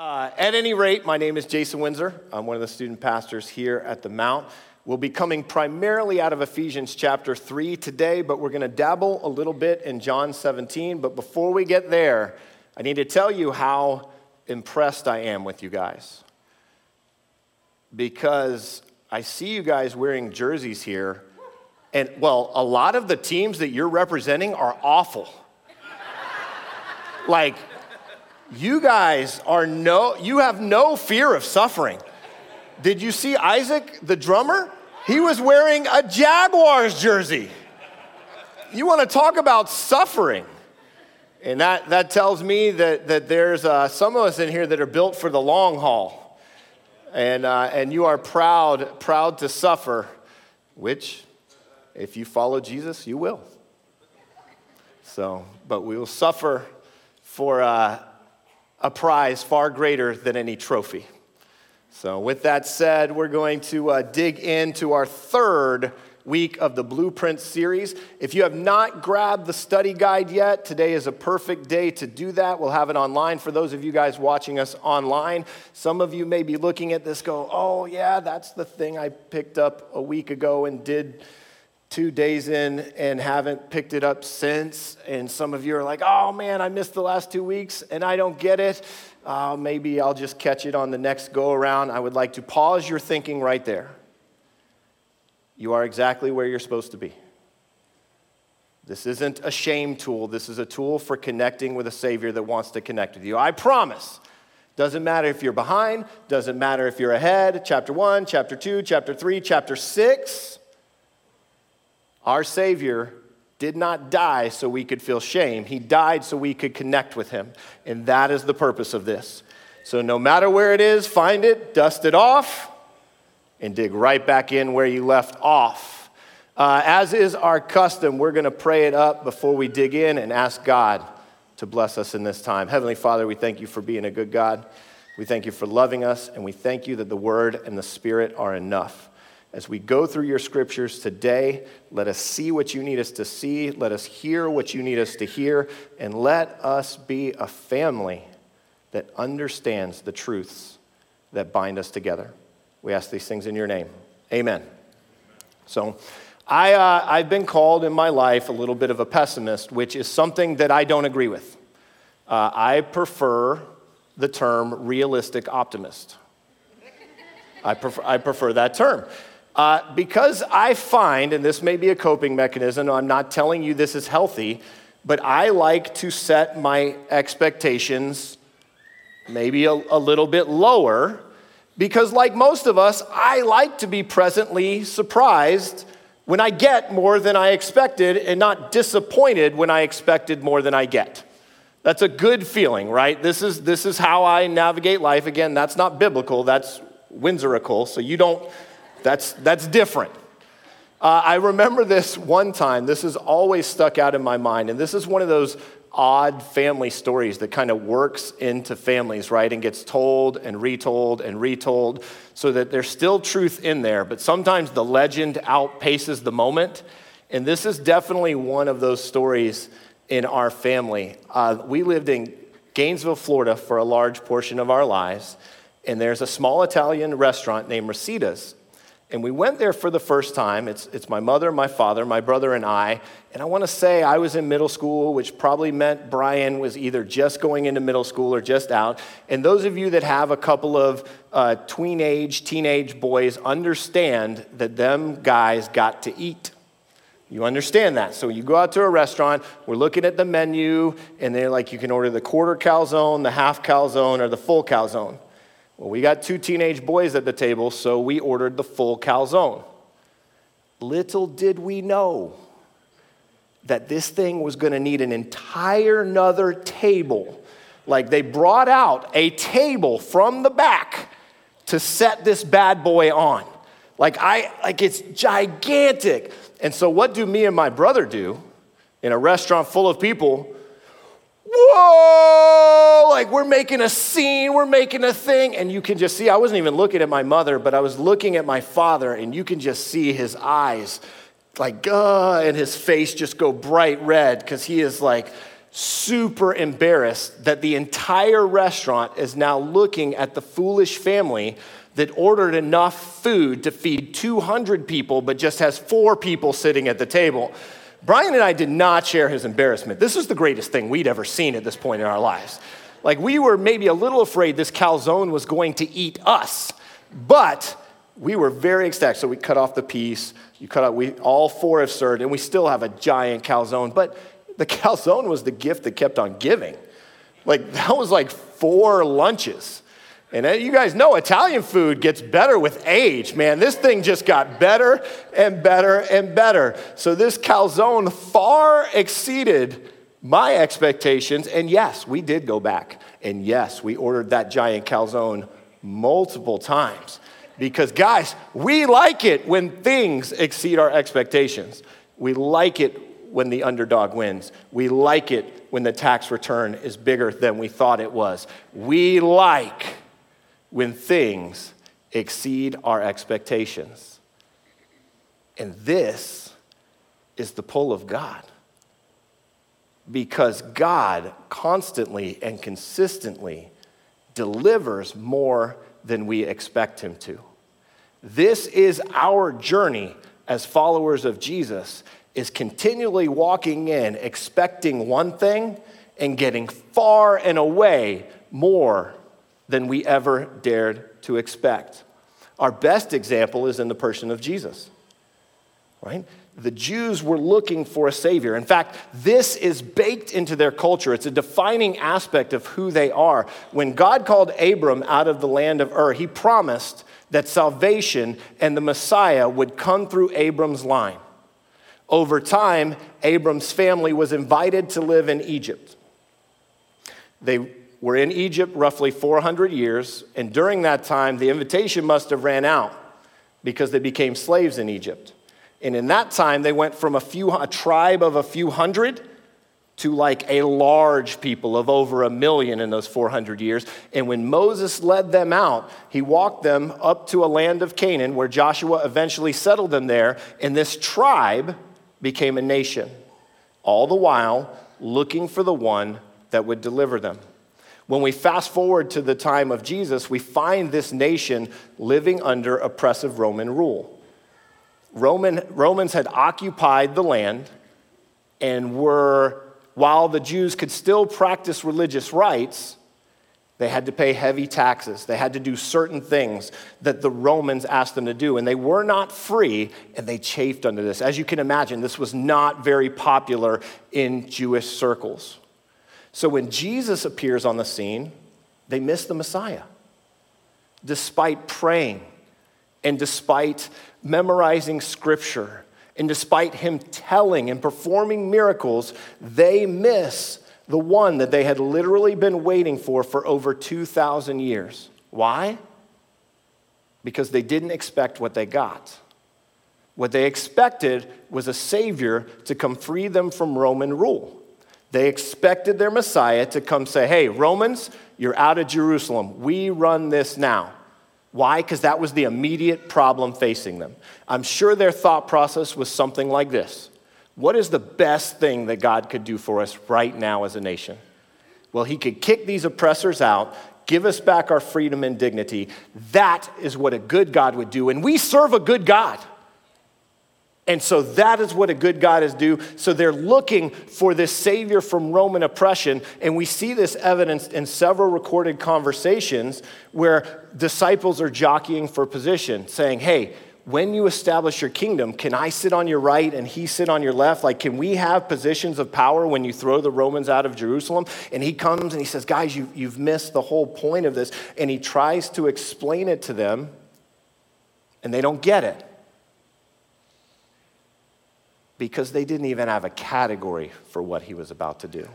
Uh, at any rate, my name is Jason Windsor. I'm one of the student pastors here at the Mount. We'll be coming primarily out of Ephesians chapter 3 today, but we're going to dabble a little bit in John 17. But before we get there, I need to tell you how impressed I am with you guys. Because I see you guys wearing jerseys here, and well, a lot of the teams that you're representing are awful. like, you guys are no, you have no fear of suffering. Did you see Isaac, the drummer? He was wearing a Jaguars jersey. You want to talk about suffering? And that, that tells me that, that there's uh, some of us in here that are built for the long haul. And, uh, and you are proud, proud to suffer, which, if you follow Jesus, you will. So, but we will suffer for uh, a prize far greater than any trophy. So, with that said, we're going to uh, dig into our third week of the Blueprint series. If you have not grabbed the study guide yet, today is a perfect day to do that. We'll have it online for those of you guys watching us online. Some of you may be looking at this, go, oh, yeah, that's the thing I picked up a week ago and did two days in and haven't picked it up since. And some of you are like, oh man, I missed the last two weeks and I don't get it. Uh, maybe I'll just catch it on the next go around. I would like to pause your thinking right there. You are exactly where you're supposed to be. This isn't a shame tool. This is a tool for connecting with a Savior that wants to connect with you. I promise. Doesn't matter if you're behind, doesn't matter if you're ahead. Chapter 1, chapter 2, chapter 3, chapter 6. Our Savior did not die so we could feel shame. He died so we could connect with Him. And that is the purpose of this. So, no matter where it is, find it, dust it off, and dig right back in where you left off. Uh, as is our custom, we're going to pray it up before we dig in and ask God to bless us in this time. Heavenly Father, we thank you for being a good God. We thank you for loving us, and we thank you that the Word and the Spirit are enough. As we go through your scriptures today, let us see what you need us to see, let us hear what you need us to hear, and let us be a family that understands the truths that bind us together. We ask these things in your name. Amen. So, I, uh, I've been called in my life a little bit of a pessimist, which is something that I don't agree with. Uh, I prefer the term realistic optimist. I prefer, I prefer that term. Uh, because I find, and this may be a coping mechanism, I'm not telling you this is healthy, but I like to set my expectations maybe a, a little bit lower because, like most of us, I like to be presently surprised when I get more than I expected and not disappointed when I expected more than I get. That's a good feeling, right? This is, this is how I navigate life. Again, that's not biblical, that's Windsorical. So you don't that's, that's different. Uh, I remember this one time. This has always stuck out in my mind. And this is one of those odd family stories that kind of works into families, right? And gets told and retold and retold so that there's still truth in there. But sometimes the legend outpaces the moment. And this is definitely one of those stories in our family. Uh, we lived in Gainesville, Florida for a large portion of our lives. And there's a small Italian restaurant named Rosita's and we went there for the first time. It's, it's my mother, my father, my brother, and I. And I want to say I was in middle school, which probably meant Brian was either just going into middle school or just out. And those of you that have a couple of uh, tween-age, teenage boys understand that them guys got to eat. You understand that. So you go out to a restaurant, we're looking at the menu, and they're like, you can order the quarter calzone, the half calzone, or the full calzone. Well, we got two teenage boys at the table, so we ordered the full calzone. Little did we know that this thing was going to need an entire another table. Like they brought out a table from the back to set this bad boy on. Like I like it's gigantic. And so what do me and my brother do in a restaurant full of people? Whoa, like we're making a scene, we're making a thing. And you can just see, I wasn't even looking at my mother, but I was looking at my father, and you can just see his eyes like, uh, and his face just go bright red because he is like, super embarrassed that the entire restaurant is now looking at the foolish family that ordered enough food to feed 200 people, but just has four people sitting at the table. Brian and I did not share his embarrassment. This was the greatest thing we'd ever seen at this point in our lives. Like, we were maybe a little afraid this calzone was going to eat us, but we were very ecstatic. So we cut off the piece. You cut out, we all four have served, and we still have a giant calzone. But the calzone was the gift that kept on giving. Like, that was like four lunches. And uh, you guys know Italian food gets better with age, man. This thing just got better and better and better. So this calzone far exceeded my expectations. And yes, we did go back. And yes, we ordered that giant calzone multiple times. Because, guys, we like it when things exceed our expectations. We like it when the underdog wins. We like it when the tax return is bigger than we thought it was. We like when things exceed our expectations. And this is the pull of God. Because God constantly and consistently delivers more than we expect Him to. This is our journey as followers of Jesus is continually walking in expecting one thing and getting far and away more than we ever dared to expect. Our best example is in the person of Jesus, right? The Jews were looking for a Savior. In fact, this is baked into their culture. It's a defining aspect of who they are. When God called Abram out of the land of Ur, he promised that salvation and the Messiah would come through Abram's line. Over time, Abram's family was invited to live in Egypt. They were in Egypt roughly 400 years, and during that time, the invitation must have ran out because they became slaves in Egypt. And in that time, they went from a few a tribe of a few hundred to like a large people of over a million in those 400 years. And when Moses led them out, he walked them up to a land of Canaan where Joshua eventually settled them there, and this tribe became a nation, all the while looking for the one that would deliver them. When we fast forward to the time of Jesus, we find this nation living under oppressive Roman rule. Roman, Romans had occupied the land and were, while the Jews could still practice religious rites, they had to pay heavy taxes. They had to do certain things that the Romans asked them to do, and they were not free, and they chafed under this. As you can imagine, this was not very popular in Jewish circles. So when Jesus appears on the scene, they miss the Messiah. Despite praying and despite memorizing scripture and despite him telling and performing miracles, they miss the one that they had literally been waiting for for over 2,000 years. Why? Because they didn't expect what they got. What they expected was a Savior to come free them from Roman rule. They expected their Messiah to come say, Hey, Romans, you're out of Jerusalem. We run this now. Why? Because that was the immediate problem facing them. I'm sure their thought process was something like this What is the best thing that God could do for us right now as a nation? Well, He could kick these oppressors out, give us back our freedom and dignity. That is what a good God would do. And we serve a good God. And so that is what a good God is do. So they're looking for this savior from Roman oppression. And we see this evidenced in several recorded conversations where disciples are jockeying for position, saying, Hey, when you establish your kingdom, can I sit on your right and he sit on your left? Like, can we have positions of power when you throw the Romans out of Jerusalem? And he comes and he says, Guys, you, you've missed the whole point of this. And he tries to explain it to them, and they don't get it because they didn't even have a category for what he was about to do.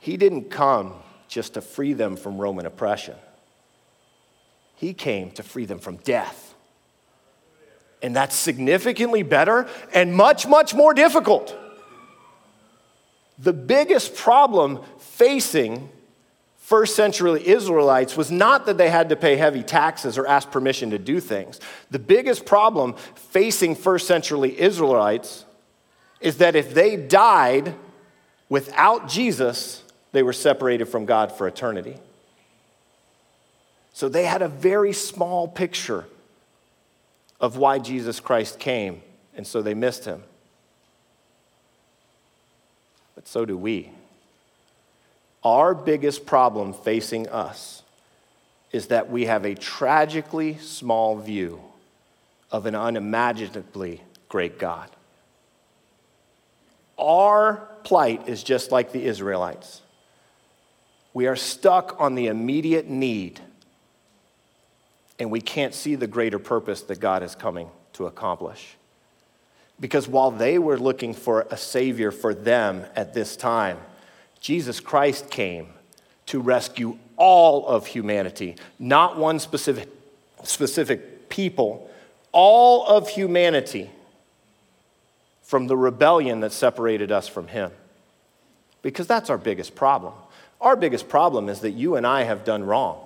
He didn't come just to free them from Roman oppression, he came to free them from death. And that's significantly better and much, much more difficult. The biggest problem facing first century Israelites was not that they had to pay heavy taxes or ask permission to do things. The biggest problem facing first century Israelites is that if they died Without Jesus, they were separated from God for eternity. So they had a very small picture of why Jesus Christ came, and so they missed him. But so do we. Our biggest problem facing us is that we have a tragically small view of an unimaginably great God. Our plight is just like the Israelites. We are stuck on the immediate need, and we can't see the greater purpose that God is coming to accomplish. Because while they were looking for a Savior for them at this time, Jesus Christ came to rescue all of humanity, not one specific, specific people, all of humanity from the rebellion that separated us from Him. Because that's our biggest problem. Our biggest problem is that you and I have done wrong.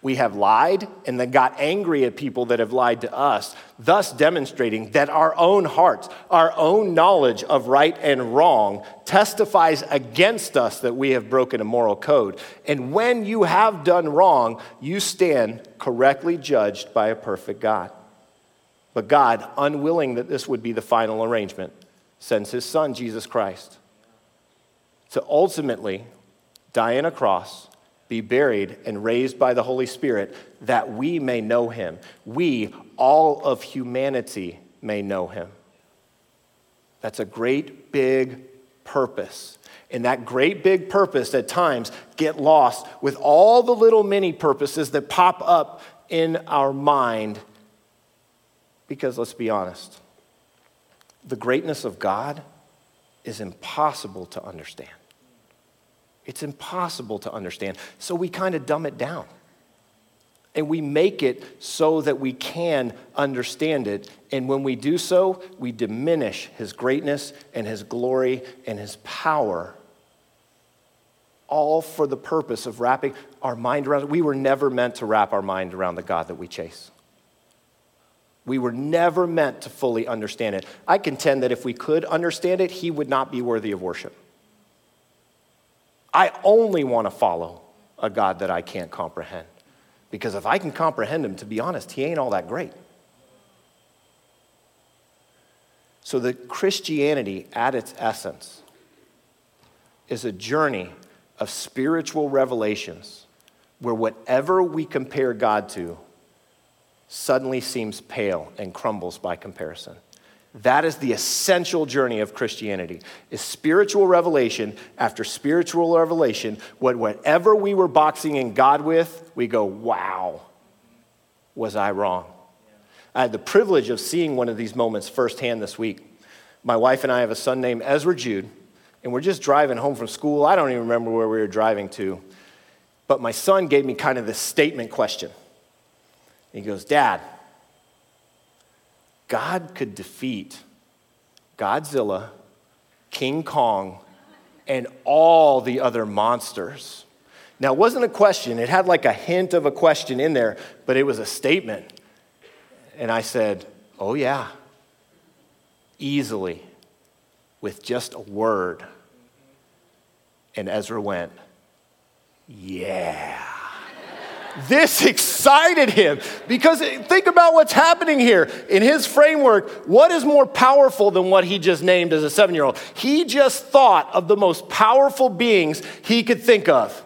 We have lied and then got angry at people that have lied to us, thus demonstrating that our own hearts, our own knowledge of right and wrong testifies against us that we have broken a moral code. And when you have done wrong, you stand correctly judged by a perfect God. But God, unwilling that this would be the final arrangement, sends his son, Jesus Christ, to ultimately die on a cross be buried and raised by the Holy Spirit that we may know him. We, all of humanity, may know him. That's a great big purpose. And that great big purpose at times get lost with all the little mini purposes that pop up in our mind. Because let's be honest, the greatness of God is impossible to understand. It's impossible to understand. So we kind of dumb it down. And we make it so that we can understand it. And when we do so, we diminish his greatness and his glory and his power, all for the purpose of wrapping our mind around. We were never meant to wrap our mind around the God that we chase. We were never meant to fully understand it. I contend that if we could understand it, he would not be worthy of worship. I only want to follow a God that I can't comprehend. Because if I can comprehend him, to be honest, he ain't all that great. So, the Christianity at its essence is a journey of spiritual revelations where whatever we compare God to suddenly seems pale and crumbles by comparison. That is the essential journey of Christianity. Is spiritual revelation after spiritual revelation, what whatever we were boxing in God with, we go, "Wow. Was I wrong?" I had the privilege of seeing one of these moments firsthand this week. My wife and I have a son named Ezra Jude, and we're just driving home from school. I don't even remember where we were driving to. But my son gave me kind of this statement question. He goes, "Dad, God could defeat Godzilla, King Kong, and all the other monsters. Now, it wasn't a question, it had like a hint of a question in there, but it was a statement. And I said, Oh, yeah, easily, with just a word. And Ezra went, Yeah. This excited him because think about what's happening here. In his framework, what is more powerful than what he just named as a seven year old? He just thought of the most powerful beings he could think of.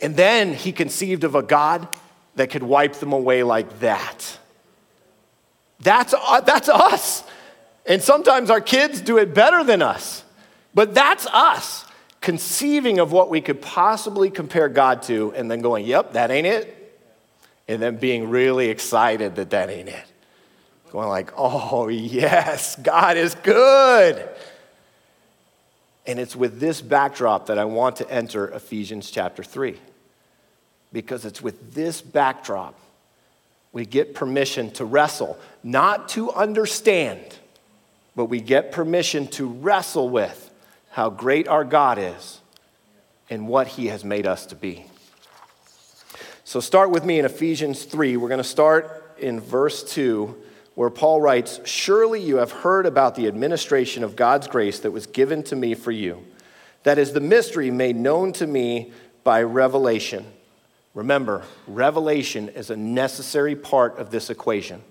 And then he conceived of a God that could wipe them away like that. That's, uh, that's us. And sometimes our kids do it better than us. But that's us conceiving of what we could possibly compare God to and then going, yep, that ain't it and then being really excited that that ain't it. Going like, oh, yes, God is good. And it's with this backdrop that I want to enter Ephesians chapter 3. Because it's with this backdrop we get permission to wrestle, not to understand, but we get permission to wrestle with how great our God is and what he has made us to be. So start with me in Ephesians 3. We're going to start in verse 2, where Paul writes Surely you have heard about the administration of God's grace that was given to me for you. That is the mystery made known to me by revelation. Remember, revelation is a necessary part of this equation.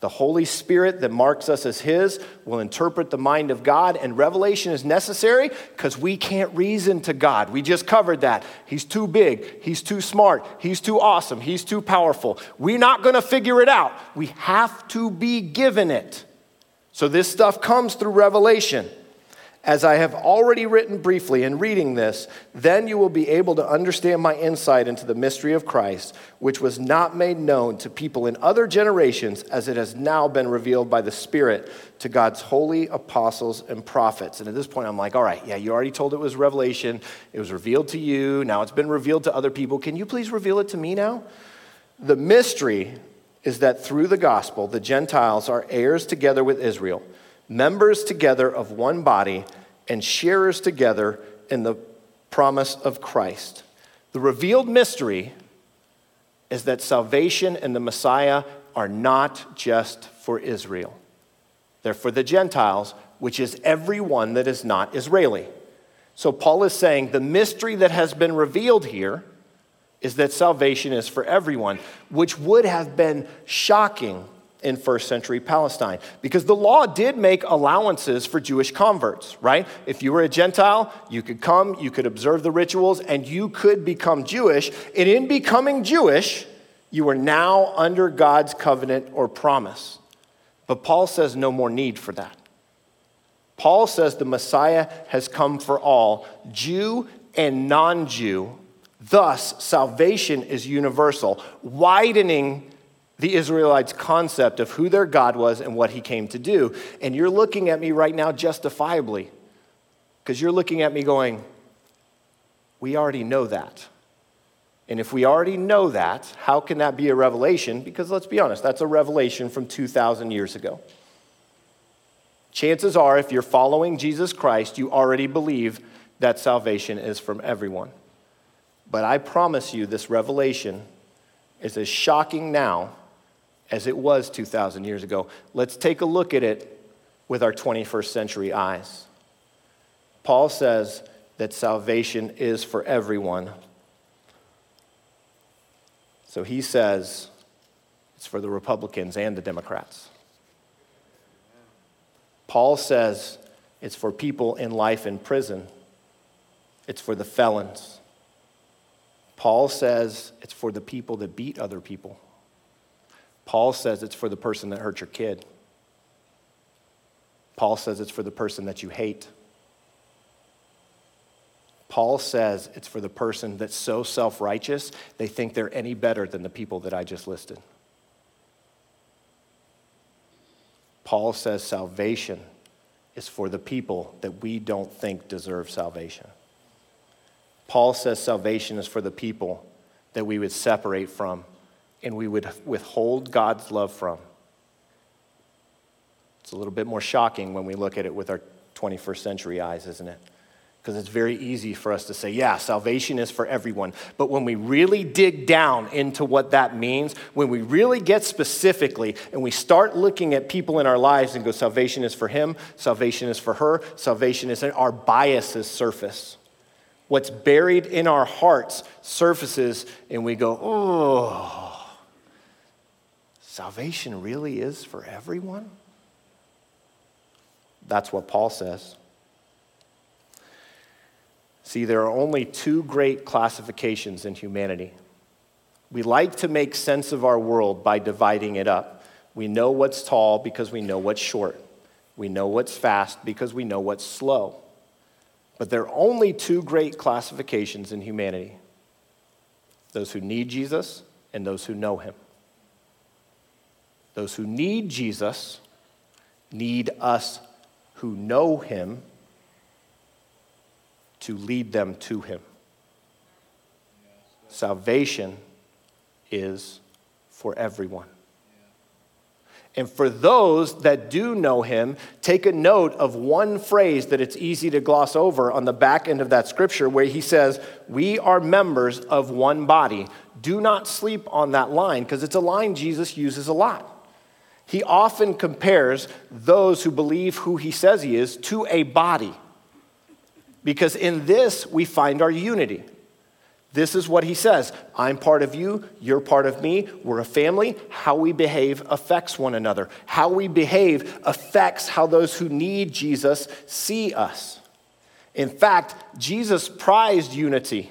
The Holy Spirit that marks us as His will interpret the mind of God, and revelation is necessary because we can't reason to God. We just covered that. He's too big, He's too smart, He's too awesome, He's too powerful. We're not going to figure it out. We have to be given it. So this stuff comes through revelation. As I have already written briefly in reading this, then you will be able to understand my insight into the mystery of Christ, which was not made known to people in other generations, as it has now been revealed by the Spirit to God's holy apostles and prophets. And at this point, I'm like, all right, yeah, you already told it was revelation. It was revealed to you. Now it's been revealed to other people. Can you please reveal it to me now? The mystery is that through the gospel, the Gentiles are heirs together with Israel members together of one body, and sharers together in the promise of Christ. The revealed mystery is that salvation and the Messiah are not just for Israel, they're for the Gentiles, which is everyone that is not Israeli. So Paul is saying the mystery that has been revealed here is that salvation is for everyone, which would have been shocking in first century Palestine. Because the law did make allowances for Jewish converts, right? If you were a Gentile, you could come, you could observe the rituals, and you could become Jewish. And in becoming Jewish, you are now under God's covenant or promise. But Paul says no more need for that. Paul says the Messiah has come for all, Jew and non Jew. Thus, salvation is universal, widening the Israelites' concept of who their God was and what he came to do. And you're looking at me right now justifiably because you're looking at me going, We already know that. And if we already know that, how can that be a revelation? Because let's be honest, that's a revelation from 2,000 years ago. Chances are, if you're following Jesus Christ, you already believe that salvation is from everyone. But I promise you, this revelation is as shocking now as it was 2,000 years ago. Let's take a look at it with our 21st century eyes. Paul says that salvation is for everyone. So he says it's for the Republicans and the Democrats. Paul says it's for people in life in prison, it's for the felons. Paul says it's for the people that beat other people. Paul says it's for the person that hurt your kid. Paul says it's for the person that you hate. Paul says it's for the person that's so self righteous they think they're any better than the people that I just listed. Paul says salvation is for the people that we don't think deserve salvation. Paul says salvation is for the people that we would separate from and we would withhold God's love from. It's a little bit more shocking when we look at it with our 21st century eyes, isn't it? Because it's very easy for us to say, yeah, salvation is for everyone. But when we really dig down into what that means, when we really get specifically and we start looking at people in our lives and go, salvation is for him, salvation is for her, salvation is our biases surface. What's buried in our hearts surfaces, and we go, oh, salvation really is for everyone? That's what Paul says. See, there are only two great classifications in humanity. We like to make sense of our world by dividing it up. We know what's tall because we know what's short. We know what's fast because we know what's slow. But there are only two great classifications in humanity those who need Jesus and those who know him. Those who need Jesus need us who know him to lead them to him. Salvation is for everyone. And for those that do know him, take a note of one phrase that it's easy to gloss over on the back end of that scripture where he says, We are members of one body. Do not sleep on that line because it's a line Jesus uses a lot. He often compares those who believe who he says he is to a body. because in this we find our unity. This is what he says I'm part of you, you're part of me, we're a family. How we behave affects one another. How we behave affects how those who need Jesus see us. In fact, Jesus prized unity.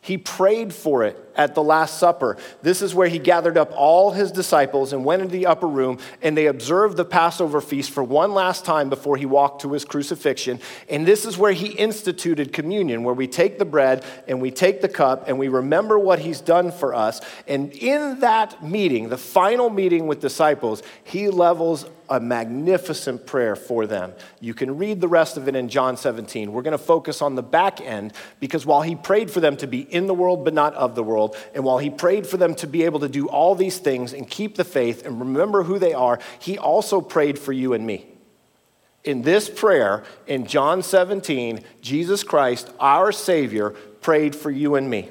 He prayed for it at the Last Supper. This is where he gathered up all his disciples and went into the upper room, and they observed the Passover feast for one last time before he walked to his crucifixion. And this is where he instituted communion, where we take the bread and we take the cup and we remember what he's done for us. And in that meeting, the final meeting with disciples, he levels a magnificent prayer for them. You can read the rest of it in John 17. We're going to focus on the back end because while he prayed for them to be in the world but not of the world, and while he prayed for them to be able to do all these things and keep the faith and remember who they are, he also prayed for you and me. In this prayer in John 17, Jesus Christ, our Savior, prayed for you and me.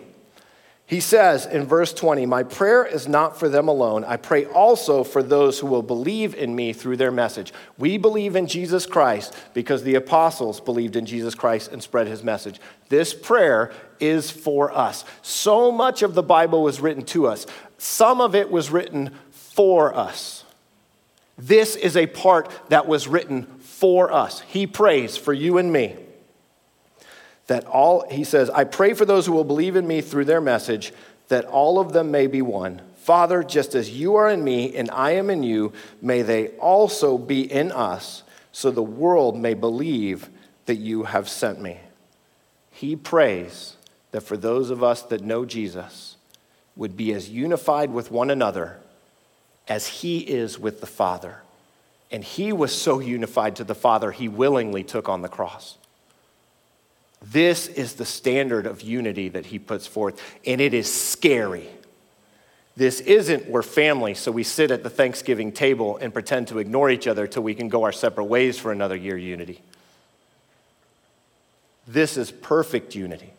He says in verse 20, My prayer is not for them alone. I pray also for those who will believe in me through their message. We believe in Jesus Christ because the apostles believed in Jesus Christ and spread his message. This prayer is for us. So much of the Bible was written to us, some of it was written for us. This is a part that was written for us. He prays for you and me that all, he says, I pray for those who will believe in me through their message, that all of them may be one. Father, just as you are in me and I am in you, may they also be in us, so the world may believe that you have sent me. He prays that for those of us that know Jesus would be as unified with one another as he is with the Father. And he was so unified to the Father, he willingly took on the cross. This is the standard of unity that he puts forth, and it is scary. This isn't we're family, so we sit at the Thanksgiving table and pretend to ignore each other till we can go our separate ways for another year unity. This is perfect unity.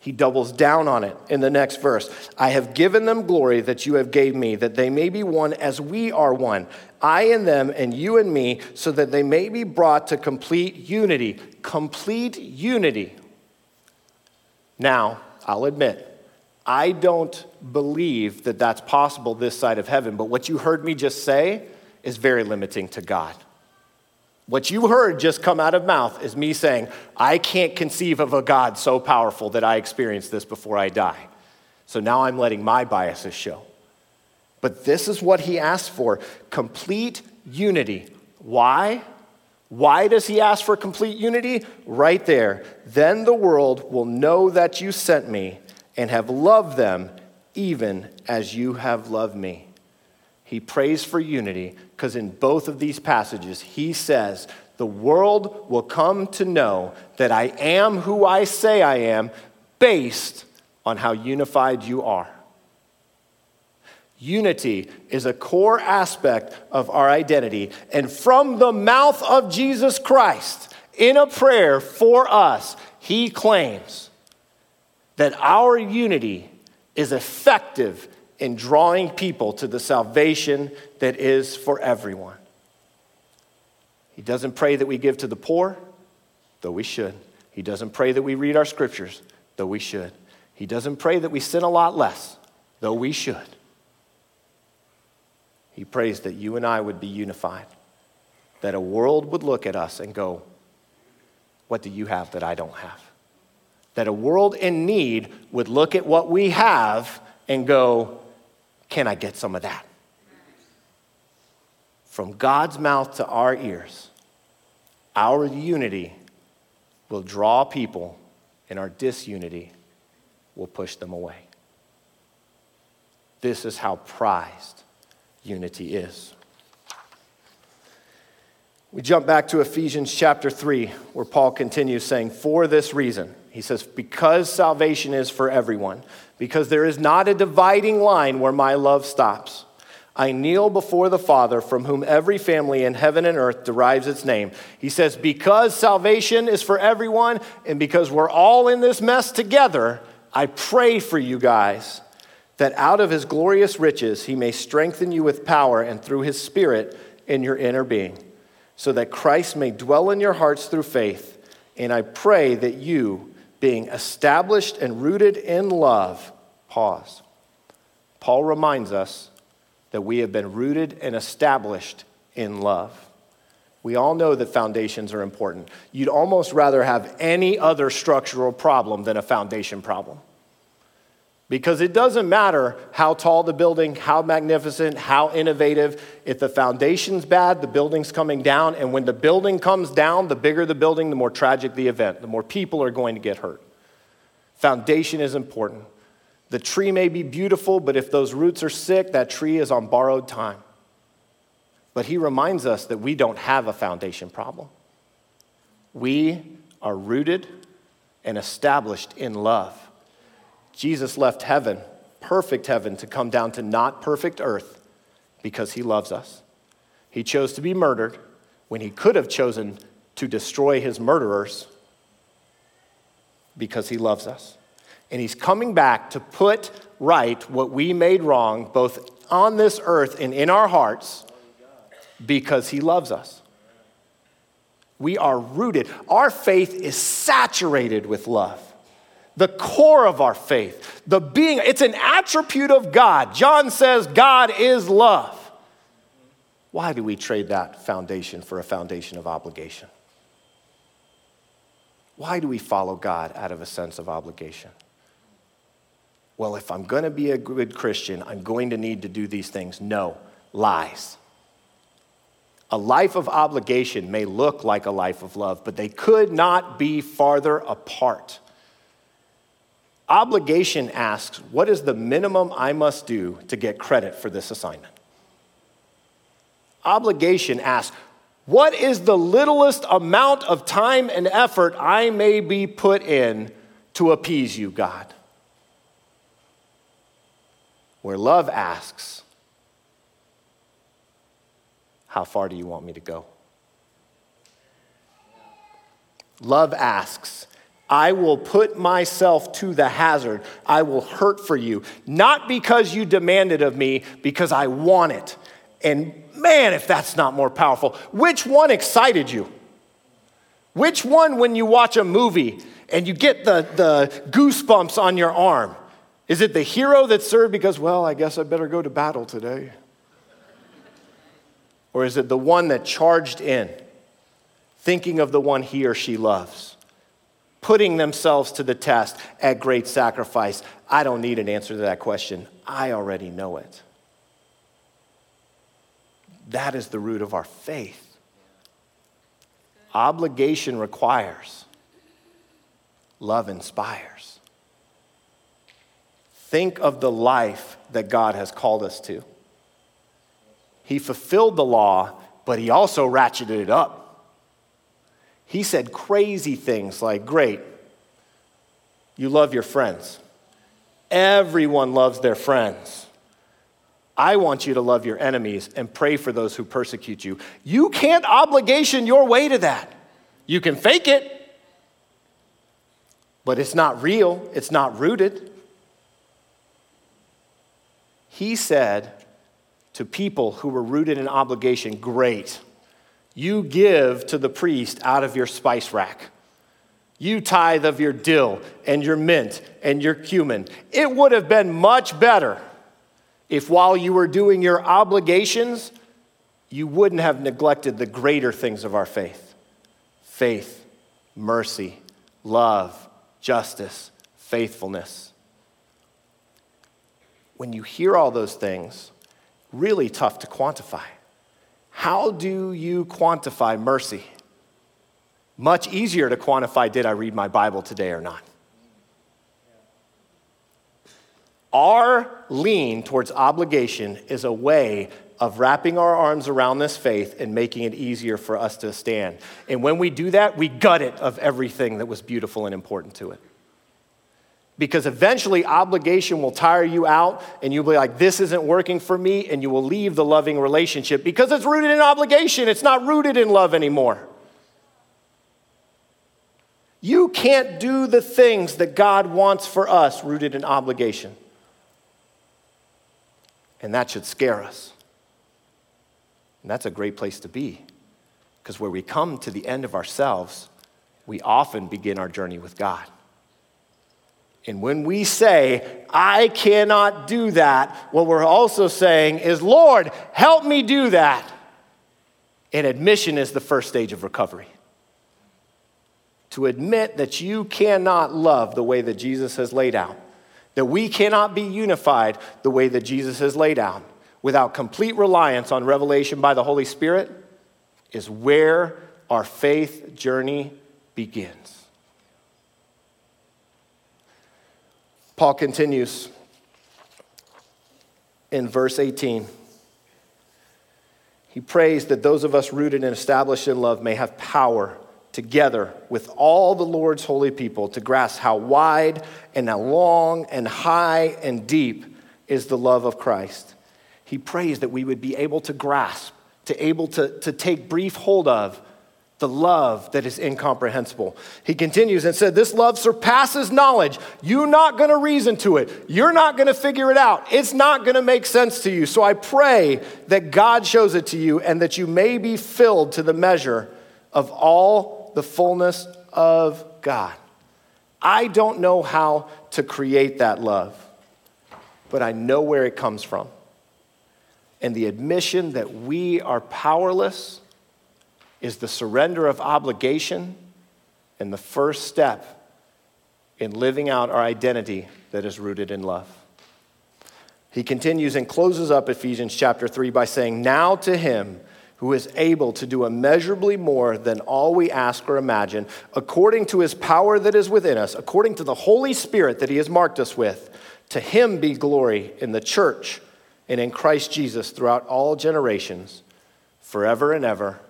He doubles down on it in the next verse. I have given them glory that you have gave me, that they may be one as we are one. I and them and you and me, so that they may be brought to complete unity. Complete unity. Now, I'll admit, I don't believe that that's possible this side of heaven, but what you heard me just say is very limiting to God. What you heard just come out of mouth is me saying, I can't conceive of a God so powerful that I experience this before I die. So now I'm letting my biases show. But this is what he asked for complete unity. Why? Why does he ask for complete unity? Right there. Then the world will know that you sent me and have loved them even as you have loved me. He prays for unity because in both of these passages, he says, The world will come to know that I am who I say I am based on how unified you are. Unity is a core aspect of our identity. And from the mouth of Jesus Christ, in a prayer for us, he claims that our unity is effective in drawing people to the salvation that is for everyone. He doesn't pray that we give to the poor, though we should. He doesn't pray that we read our scriptures, though we should. He doesn't pray that we sin a lot less, though we should. He prays that you and I would be unified, that a world would look at us and go, What do you have that I don't have? That a world in need would look at what we have and go, can I get some of that? From God's mouth to our ears, our unity will draw people, and our disunity will push them away. This is how prized unity is. We jump back to Ephesians chapter 3, where Paul continues saying, For this reason, he says, because salvation is for everyone, because there is not a dividing line where my love stops. I kneel before the Father, from whom every family in heaven and earth derives its name. He says, Because salvation is for everyone, and because we're all in this mess together, I pray for you guys that out of his glorious riches he may strengthen you with power and through his Spirit in your inner being, so that Christ may dwell in your hearts through faith And I pray that you, being established and rooted in love, pause. Paul reminds us that we have been rooted and established in love. We all know that foundations are important. You'd almost rather have any other structural problem than a foundation problem. Because it doesn't matter how tall the building, how magnificent, how innovative. If the foundation's bad, the building's coming down. And when the building comes down, the bigger the building, the more tragic the event, the more people are going to get hurt. Foundation is important. The tree may be beautiful, but if those roots are sick, that tree is on borrowed time. But he reminds us that we don't have a foundation problem. We are rooted and established in love. Jesus left heaven, perfect heaven, to come down to not perfect earth because he loves us. He chose to be murdered when he could have chosen to destroy his murderers because he loves us. And he's coming back to put right what we made wrong, both on this earth and in our hearts, because he loves us. We are rooted. Our faith is saturated with love. The core of our faith, the being, it's an attribute of God. John says God is love. Why do we trade that foundation for a foundation of obligation? Why do we follow God out of a sense of obligation? Well, if I'm going to be a good Christian, I'm going to need to do these things. No, lies. A life of obligation may look like a life of love, but they could not be farther apart. Obligation asks, What is the minimum I must do to get credit for this assignment? Obligation asks, What is the littlest amount of time and effort I may be put in to appease you, God? Where love asks, how far do you want me to go? Love asks, I will put myself to the hazard. I will hurt for you, not because you demand it of me, because I want it. And man, if that's not more powerful, which one excited you? Which one, when you watch a movie and you get the, the goosebumps on your arm? Is it the hero that served because, well, I guess I better go to battle today? Or is it the one that charged in, thinking of the one he or she loves, putting themselves to the test at great sacrifice? I don't need an answer to that question. I already know it. That is the root of our faith. Obligation requires, love inspires. Think of the life that God has called us to. He fulfilled the law, but he also ratcheted it up. He said crazy things like, Great, you love your friends. Everyone loves their friends. I want you to love your enemies and pray for those who persecute you. You can't obligation your way to that. You can fake it, but it's not real, it's not rooted. He said, to people who were rooted in obligation, great. You give to the priest out of your spice rack. You tithe of your dill and your mint and your cumin. It would have been much better if while you were doing your obligations, you wouldn't have neglected the greater things of our faith faith, mercy, love, justice, faithfulness. When you hear all those things, really tough to quantify. How do you quantify mercy? Much easier to quantify did I read my Bible today or not? Our lean towards obligation is a way of wrapping our arms around this faith and making it easier for us to stand. And when we do that, we gut it of everything that was beautiful and important to it because eventually obligation will tire you out and you'll be like, this isn't working for me, and you will leave the loving relationship because it's rooted in obligation. It's not rooted in love anymore. You can't do the things that God wants for us rooted in obligation. And that should scare us. And that's a great place to be because where we come to the end of ourselves, we often begin our journey with God. And when we say, I cannot do that, what we're also saying is, Lord, help me do that. And admission is the first stage of recovery. To admit that you cannot love the way that Jesus has laid out, that we cannot be unified the way that Jesus has laid out without complete reliance on revelation by the Holy Spirit, is where our faith journey begins. Paul continues in verse 18. He prays that those of us rooted and established in love may have power together with all the Lord's holy people to grasp how wide and how long and high and deep is the love of Christ. He prays that we would be able to grasp, to able to, to take brief hold of the love that is incomprehensible. He continues and said, This love surpasses knowledge. You're not going to reason to it. You're not going to figure it out. It's not going to make sense to you. So I pray that God shows it to you and that you may be filled to the measure of all the fullness of God. I don't know how to create that love, but I know where it comes from. And the admission that we are powerless is the surrender of obligation and the first step in living out our identity that is rooted in love. He continues and closes up Ephesians chapter 3 by saying, Now to him who is able to do immeasurably more than all we ask or imagine, according to his power that is within us, according to the Holy Spirit that he has marked us with, to him be glory in the church and in Christ Jesus throughout all generations, forever and ever.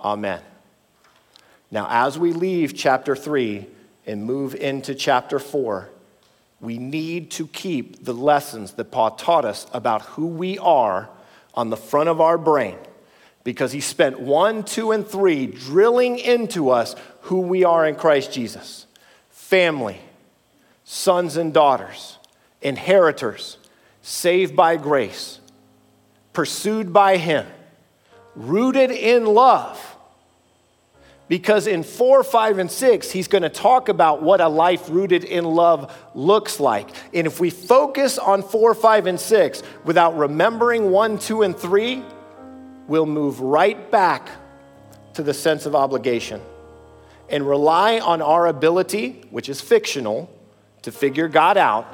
Amen. Now, as we leave chapter 3 and move into chapter 4, we need to keep the lessons that Paul taught us about who we are on the front of our brain because he spent 1, 2, and 3 drilling into us who we are in Christ Jesus family, sons and daughters, inheritors, saved by grace, pursued by him rooted in love. Because in four, five, and six, he's going to talk about what a life rooted in love looks like. And if we focus on four, five, and six without remembering one, two, and three, we'll move right back to the sense of obligation and rely on our ability, which is fictional, to figure God out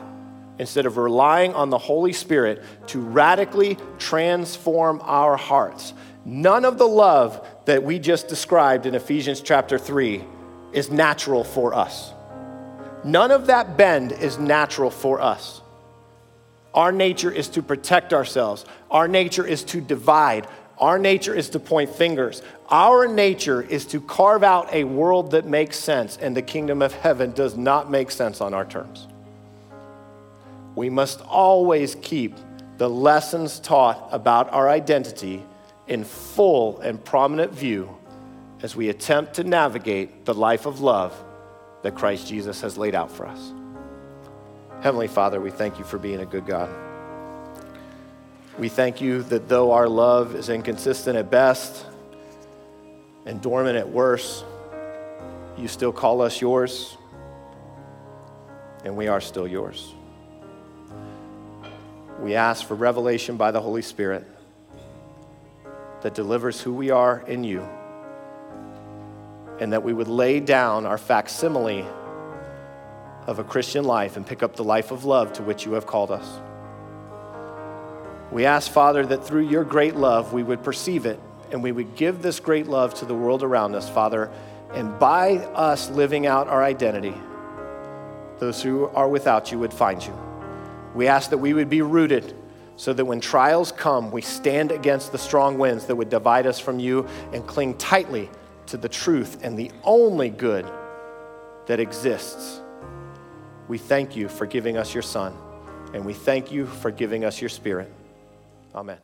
instead of relying on the Holy Spirit to radically transform our hearts. None of the love that we just described in Ephesians chapter 3 is natural for us. None of that bend is natural for us. Our nature is to protect ourselves. Our nature is to divide. Our nature is to point fingers. Our nature is to carve out a world that makes sense, and the kingdom of heaven does not make sense on our terms. We must always keep the lessons taught about our identity in full and prominent view as we attempt to navigate the life of love that Christ Jesus has laid out for us. Heavenly Father, we thank you for being a good God. We thank you that though our love is inconsistent at best and dormant at worst, you still call us yours, and we are still yours. We ask for revelation by the Holy Spirit that delivers who we are in you, and that we would lay down our facsimile of a Christian life and pick up the life of love to which you have called us. We ask, Father, that through your great love we would perceive it and we would give this great love to the world around us, Father, and by us living out our identity, those who are without you would find you. We ask that we would be rooted so that when trials come, we stand against the strong winds that would divide us from you and cling tightly to the truth and the only good that exists. We thank you for giving us your Son, and we thank you for giving us your Spirit. Amen.